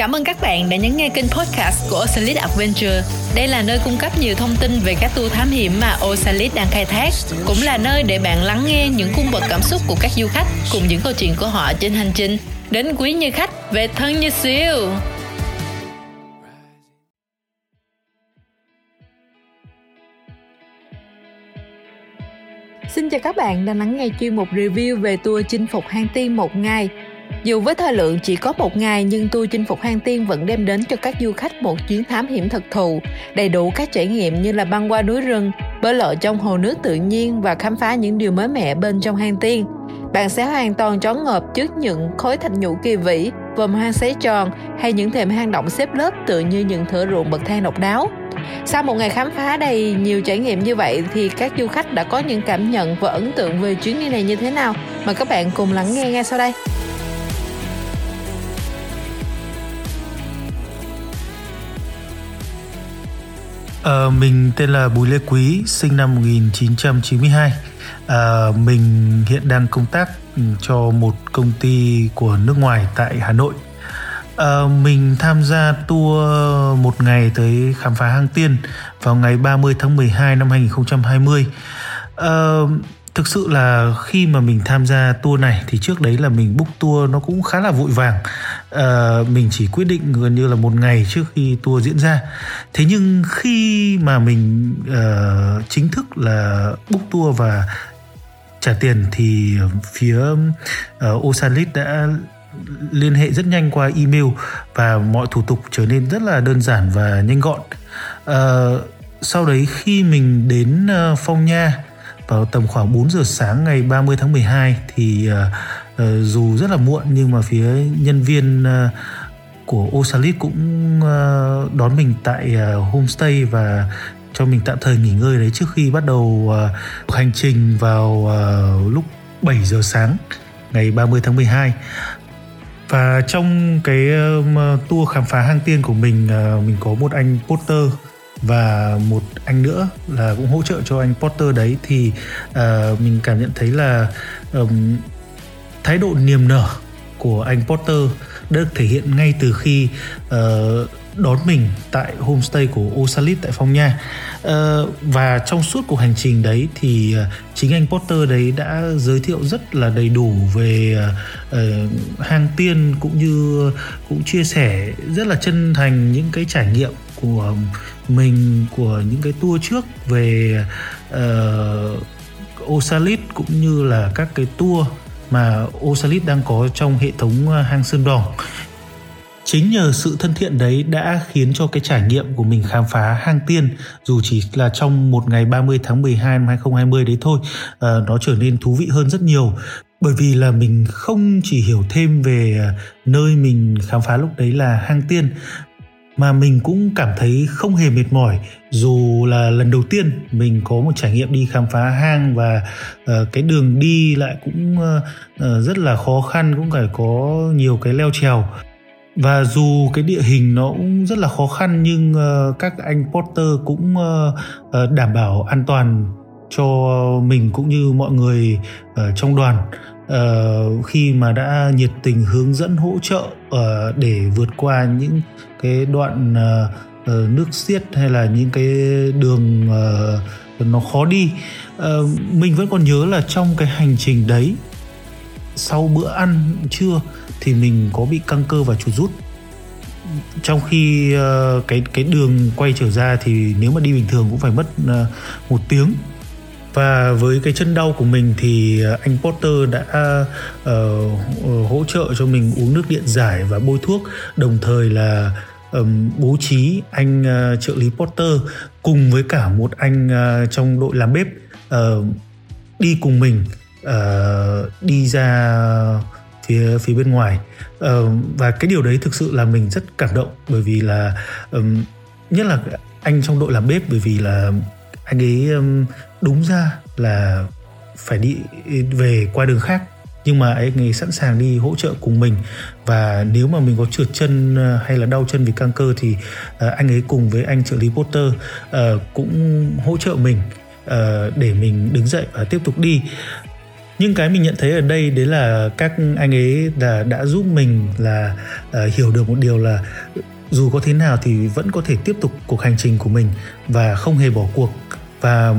Cảm ơn các bạn đã nhấn nghe kênh podcast của Osalit Adventure. Đây là nơi cung cấp nhiều thông tin về các tour thám hiểm mà Osalit đang khai thác, cũng là nơi để bạn lắng nghe những cung bậc cảm xúc của các du khách cùng những câu chuyện của họ trên hành trình đến quý như khách về thân như siêu. Xin chào các bạn đang lắng nghe chuyên mục review về tour chinh phục hang tiên một ngày dù với thời lượng chỉ có một ngày nhưng tour chinh phục hang tiên vẫn đem đến cho các du khách một chuyến thám hiểm thực thụ, đầy đủ các trải nghiệm như là băng qua núi rừng, bơi lội trong hồ nước tự nhiên và khám phá những điều mới mẻ bên trong hang tiên. Bạn sẽ hoàn toàn trón ngợp trước những khối thạch nhũ kỳ vĩ, vòm hang xé tròn hay những thềm hang động xếp lớp tự như những thửa ruộng bậc thang độc đáo. Sau một ngày khám phá đầy nhiều trải nghiệm như vậy thì các du khách đã có những cảm nhận và ấn tượng về chuyến đi này như thế nào? Mời các bạn cùng lắng nghe ngay sau đây. À, mình tên là Bùi Lê Quý, sinh năm 1992. À, ờ, mình hiện đang công tác ừ, cho một công ty của nước ngoài tại Hà Nội. À, mình tham gia tour một ngày tới khám phá hang tiên vào ngày 30 tháng 12 năm 2020. À, thực sự là khi mà mình tham gia tour này thì trước đấy là mình book tour nó cũng khá là vội vàng. À, mình chỉ quyết định gần như là một ngày trước khi tour diễn ra. Thế nhưng khi mà mình uh, chính thức là book tour và trả tiền thì phía uh, Osalit đã liên hệ rất nhanh qua email và mọi thủ tục trở nên rất là đơn giản và nhanh gọn. Uh, sau đấy khi mình đến uh, phong nha vào tầm khoảng 4 giờ sáng ngày 30 tháng 12 thì uh, uh, dù rất là muộn nhưng mà phía nhân viên uh, của Osalit cũng uh, đón mình tại uh, homestay và cho mình tạm thời nghỉ ngơi đấy trước khi bắt đầu uh, hành trình vào uh, lúc 7 giờ sáng ngày 30 tháng 12 và trong cái uh, tour khám phá hang tiên của mình uh, mình có một anh Potter và một anh nữa là cũng hỗ trợ cho anh Potter đấy. Thì uh, mình cảm nhận thấy là um, thái độ niềm nở của anh Potter được thể hiện ngay từ khi uh, đón mình tại homestay của Osalit tại Phong Nha. Uh, và trong suốt cuộc hành trình đấy thì uh, chính anh Potter đấy đã giới thiệu rất là đầy đủ về uh, hang tiên cũng như cũng chia sẻ rất là chân thành những cái trải nghiệm của mình của những cái tour trước về uh, Osalit cũng như là các cái tour mà Osalit đang có trong hệ thống ờ, hang Sơn Đỏ. chính nhờ sự thân thiện đấy đã khiến cho cái trải nghiệm của mình khám phá hang tiên dù chỉ là trong một ngày 30 tháng 12 năm 2020 đấy thôi uh, nó trở nên thú vị hơn rất nhiều bởi vì là mình không chỉ hiểu thêm về nơi mình khám phá lúc đấy là hang tiên mà mình cũng cảm thấy không hề mệt mỏi dù là lần đầu tiên mình có một trải nghiệm đi khám phá hang và uh, cái đường đi lại cũng uh, rất là khó khăn cũng phải có nhiều cái leo trèo. Và dù cái địa hình nó cũng rất là khó khăn nhưng uh, các anh porter cũng uh, uh, đảm bảo an toàn cho mình cũng như mọi người uh, trong đoàn. Uh, khi mà đã nhiệt tình hướng dẫn hỗ trợ uh, để vượt qua những cái đoạn uh, uh, nước xiết hay là những cái đường uh, nó khó đi. Uh, mình vẫn còn nhớ là trong cái hành trình đấy sau bữa ăn trưa thì mình có bị căng cơ và chuột rút. Trong khi uh, cái cái đường quay trở ra thì nếu mà đi bình thường cũng phải mất uh, một tiếng và với cái chân đau của mình thì ờ, anh Potter đã uh, hỗ trợ cho mình uống nước điện giải và bôi thuốc. Đồng thời là um, bố trí anh uh, trợ lý Potter cùng với cả một anh uh, trong đội làm bếp uh, đi cùng mình uh, đi ra phía phía bên ngoài. Uh, và cái điều đấy thực sự là mình rất cảm động bởi vì là um, nhất là anh trong đội làm bếp bởi vì là anh ấy um, đúng ra là phải đi về qua đường khác nhưng mà anh ấy sẵn sàng đi hỗ trợ cùng mình. Và nếu mà mình có trượt chân ờ, hay là đau chân vì căng cơ thì ờ, anh ấy cùng với anh trợ lý Potter uh, cũng hỗ trợ mình uh, để mình đứng dậy và tiếp tục đi. Nhưng cái mình nhận thấy ở đây đấy là các anh ấy đã đã giúp mình là uh, hiểu được một điều là dù có thế nào thì vẫn có thể tiếp tục cuộc hành trình của mình và không hề bỏ cuộc và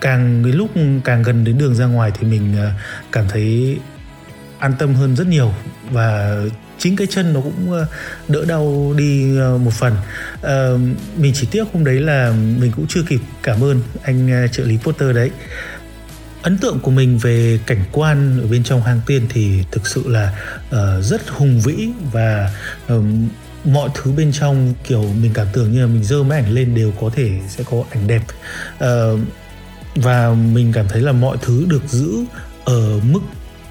càng cái lúc càng gần đến đường ra ngoài thì mình ờ, cảm thấy an tâm hơn rất nhiều. Và chính cái chân nó cũng ờ, đỡ đau đi ờ, một phần. À, mình chỉ tiếc hôm đấy là mình cũng chưa kịp cảm ơn anh trợ lý Potter đấy. Ấn tượng của mình về cảnh quan ở bên trong hang tiên thì thực sự là uh, rất hùng vĩ và um, mọi thứ bên trong kiểu mình cảm tưởng như là mình dơ máy ảnh lên đều có thể sẽ có ảnh đẹp. Uh, và mình cảm thấy là mọi thứ được giữ ở mức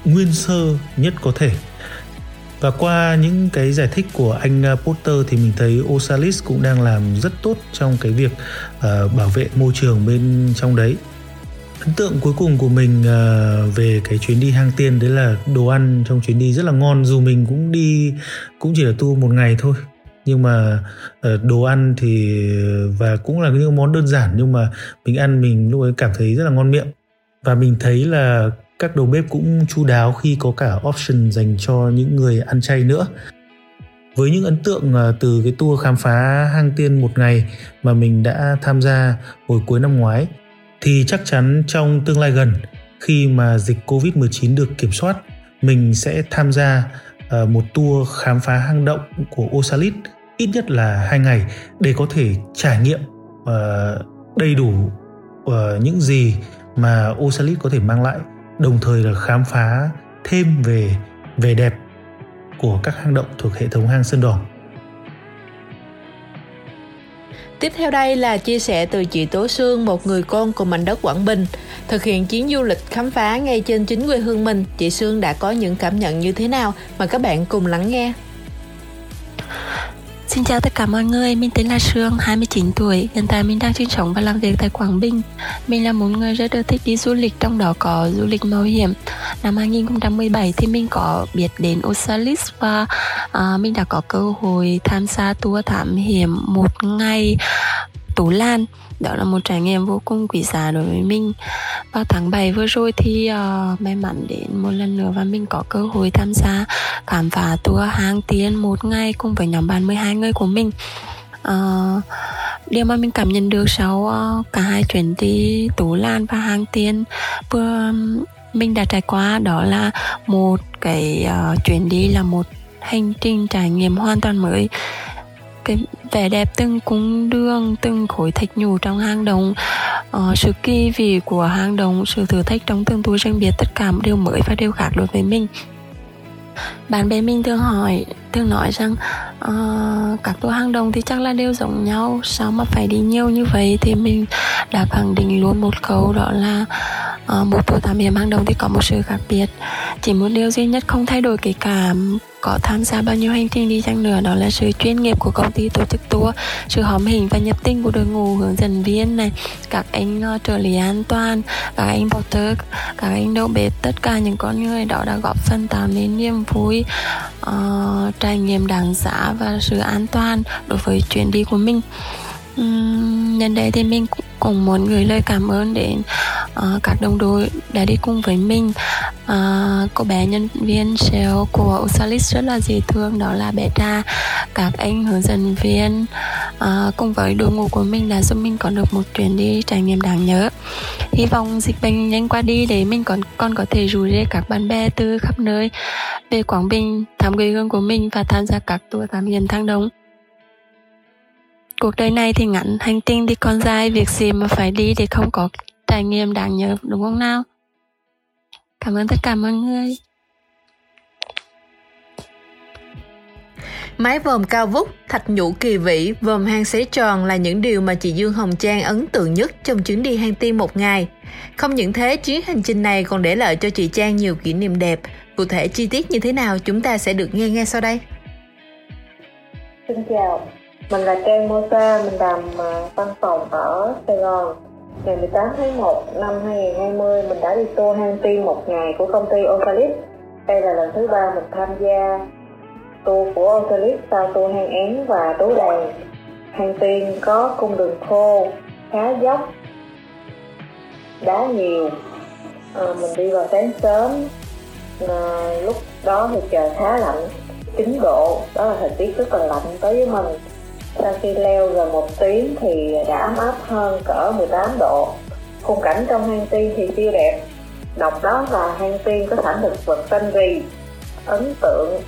nguyên sơ nhất có thể. Và qua những cái giải thích của anh ờ, Potter thì mình thấy Osalis cũng đang làm rất tốt trong cái việc uh, bảo vệ môi trường bên trong đấy ấn tượng cuối cùng của mình uh, về cái chuyến đi hang tiên đấy là đồ ăn trong chuyến đi rất là ngon. Dù mình cũng đi cũng chỉ là tu một ngày thôi. Nhưng mà uh, đồ ăn thì và cũng là những món đơn giản nhưng mà mình ăn mình lúc ấy cảm thấy rất là ngon miệng. Và mình thấy là các đầu bếp cũng chu đáo khi có cả option dành cho những người ăn chay nữa. Với những ấn tượng ờ, từ cái tour khám phá hang tiên một ngày mà mình đã tham gia hồi cuối năm ngoái thì chắc chắn trong tương lai gần khi mà dịch Covid-19 được kiểm soát, mình sẽ tham gia ờ, một tour khám phá hang động của Osalit ít nhất là hai ngày để có thể trải nghiệm ờ, đầy đủ ờ, những gì mà Osalit có thể mang lại đồng thời là khám phá thêm về về đẹp của các hang động thuộc hệ thống hang Sơn Đòn. Tiếp theo đây là chia sẻ từ chị Tố Sương, một người con của mảnh đất Quảng Bình. Thực hiện chuyến du lịch khám phá ngay trên chính quê hương mình, chị Sương đã có những cảm nhận như thế nào? Mời các bạn cùng lắng nghe. Xin chào tất cả mọi người, mình tên là Sương, 29 tuổi. Hiện tại mình đang sinh sống và làm việc tại Quảng Bình. Mình là một người rất ưa thích đi du lịch, trong đó có du lịch mạo hiểm. Năm 2017 thì mình có biết đến Osalis và uh, mình đã có cơ hội tham gia tour thám hiểm một ngày Tú Lan đó là một trải nghiệm vô cùng quý giá đối với mình. Vào tháng 7 vừa rồi thì uh, may mắn đến một lần nữa và mình có cơ hội tham gia khám phá tour hang tiên một ngày cùng với nhóm bạn 12 người của mình. Uh, điều mà mình cảm nhận được sau uh, cả hai chuyến đi Tú Lan và hang tiên vừa mình đã trải qua đó là một cái uh, chuyến đi là một hành trình trải nghiệm hoàn toàn mới cái vẻ đẹp từng cung đường từng khối thạch nhũ trong hang động. Ờ, sự kỳ vị của hang động sự thử thách trong từng túi riêng biệt tất cả đều mới và đều khác đối với mình. Bạn bè mình thường hỏi thường nói rằng uh, các tour hang động thì chắc là đều giống nhau sao mà phải đi nhiều như vậy? Thì mình đã khẳng định luôn một câu đó là uh, một tour thám hiểm hang động thì có một sự khác biệt. Chỉ một điều duy nhất không thay đổi kể cả có tham gia bao nhiêu hành trình đi chăng nữa đó là sự chuyên nghiệp của công ty tổ chức tour sự hóm hình và nhập tinh của đội ngũ hướng dẫn viên này các anh uh, trợ lý an toàn các anh porter các anh đầu bếp tất cả những con người đó đã góp phần tạo nên niềm vui uh, trải nghiệm đáng giá và sự an toàn đối với chuyến đi của mình. Uhm, nhân đây thì mình cũng muốn gửi lời cảm ơn đến uh, các đồng đội đã đi cùng với mình. Uh, cô bé nhân viên sale của Osalis rất là dễ thương đó là bé Tra các anh hướng dẫn viên uh, cùng với đội ngũ của mình đã giúp mình có được một chuyến đi trải nghiệm đáng nhớ. Hy vọng dịch bệnh nhanh qua đi để mình còn còn có thể rủ rê các bạn bè từ khắp nơi về Quảng Bình thăm quê hương của mình và tham gia các tour thám hiểm thang đông cuộc đời này thì ngắn hành tinh thì còn dài việc gì mà phải đi để không có trải nghiệm đáng nhớ đúng không nào cảm ơn tất cả mọi người Mái vòm cao vút, thạch nhũ kỳ vĩ, vòm hang xế tròn là những điều mà chị Dương Hồng Trang ấn tượng nhất trong chuyến đi hang tiên một ngày. Không những thế, chuyến hành trình này còn để lại cho chị Trang nhiều kỷ niệm đẹp. Cụ thể chi tiết như thế nào chúng ta sẽ được nghe ngay sau đây. Xin chào, mình là Trang Mosa, mình làm ờ, văn phòng ở Sài Gòn. Ngày 18 tháng 1 năm 2020, mình đã đi tour hang tiên một ngày của công ty Ocalypse. Đây là lần thứ ba mình tham gia tour của Ocalypse sau tour hang én và tú đàn. Hang tiên có cung đường khô, khá dốc, đá nhiều, à, mình đi vào sáng sớm à, lúc đó thì trời khá lạnh 9 độ đó là thời tiết rất là lạnh tới với mình sau khi leo gần một tiếng thì đã ấm áp hơn cỡ 18 độ. Khung cảnh trong hang tiên thì siêu đẹp. Độc đó là hang tiên có sản thực vật xanh rì ấn tượng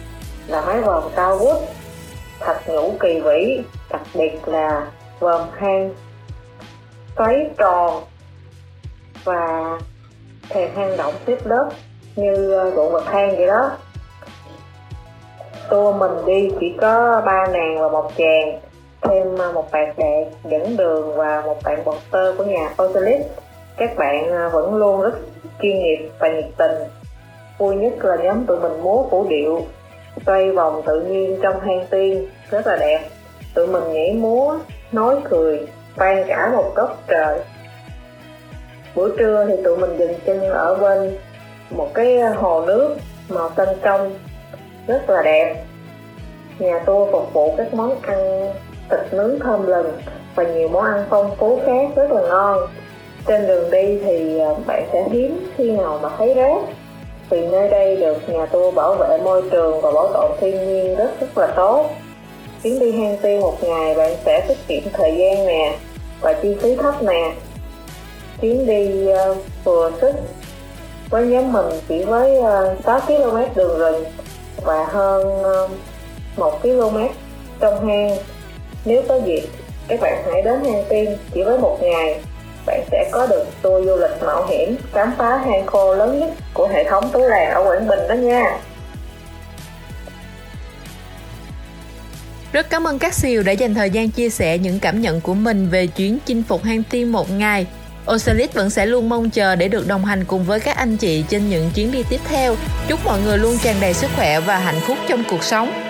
là mái vòm cao vút thạch nhũ kỳ vĩ, đặc biệt là vòm hang xoáy tròn và thềm hang động xếp lớp như ờ, ruộng bậc thang vậy đó. Tour mình đi chỉ có ba nàng và một chàng thêm à, một bạn đẹp, dẫn đường và một bạn tơ của nhà Ocelit các bạn à, vẫn luôn rất chuyên nghiệp và nhiệt tình. Vui nhất là nhóm tụi mình múa vũ điệu, xoay vòng tự nhiên trong hang tiên, rất là đẹp. Tụi mình nhảy múa, nói cười, vang cả một góc trời. Buổi trưa thì tụi mình dừng chân ở bên một cái hồ nước màu xanh trong, rất là đẹp. Nhà tôi phục vụ các món ăn thịt nướng thơm lừng và nhiều món ăn phong phú khác rất là ngon. Trên đường đi thì à, bạn sẽ hiếm khi nào mà thấy rác. Vì nơi đây được nhà tour bảo vệ môi trường và bảo tồn thiên nhiên rất rất là tốt. Chuyến đi hang tiên một ngày bạn sẽ tiết kiệm thời gian nè và chi phí thấp nè. Chuyến đi uh, vừa sức với nhóm mình chỉ với à, uh, 6 km đường rừng và hơn uh, 1 km trong hang nếu có dịp, các bạn hãy đến hang tiên chỉ với một ngày bạn sẽ có được tour du lịch mạo hiểm, khám phá hang khô lớn nhất của hệ thống tú làng ở Quảng Bình đó nha. Rất cảm ơn các siêu đã dành thời gian chia sẻ những cảm nhận của mình về chuyến chinh phục hang tiên một ngày. Ocelit vẫn sẽ luôn mong chờ để được đồng hành cùng với các anh chị trên những chuyến đi tiếp theo. Chúc mọi người luôn tràn đầy sức khỏe và hạnh phúc trong cuộc sống.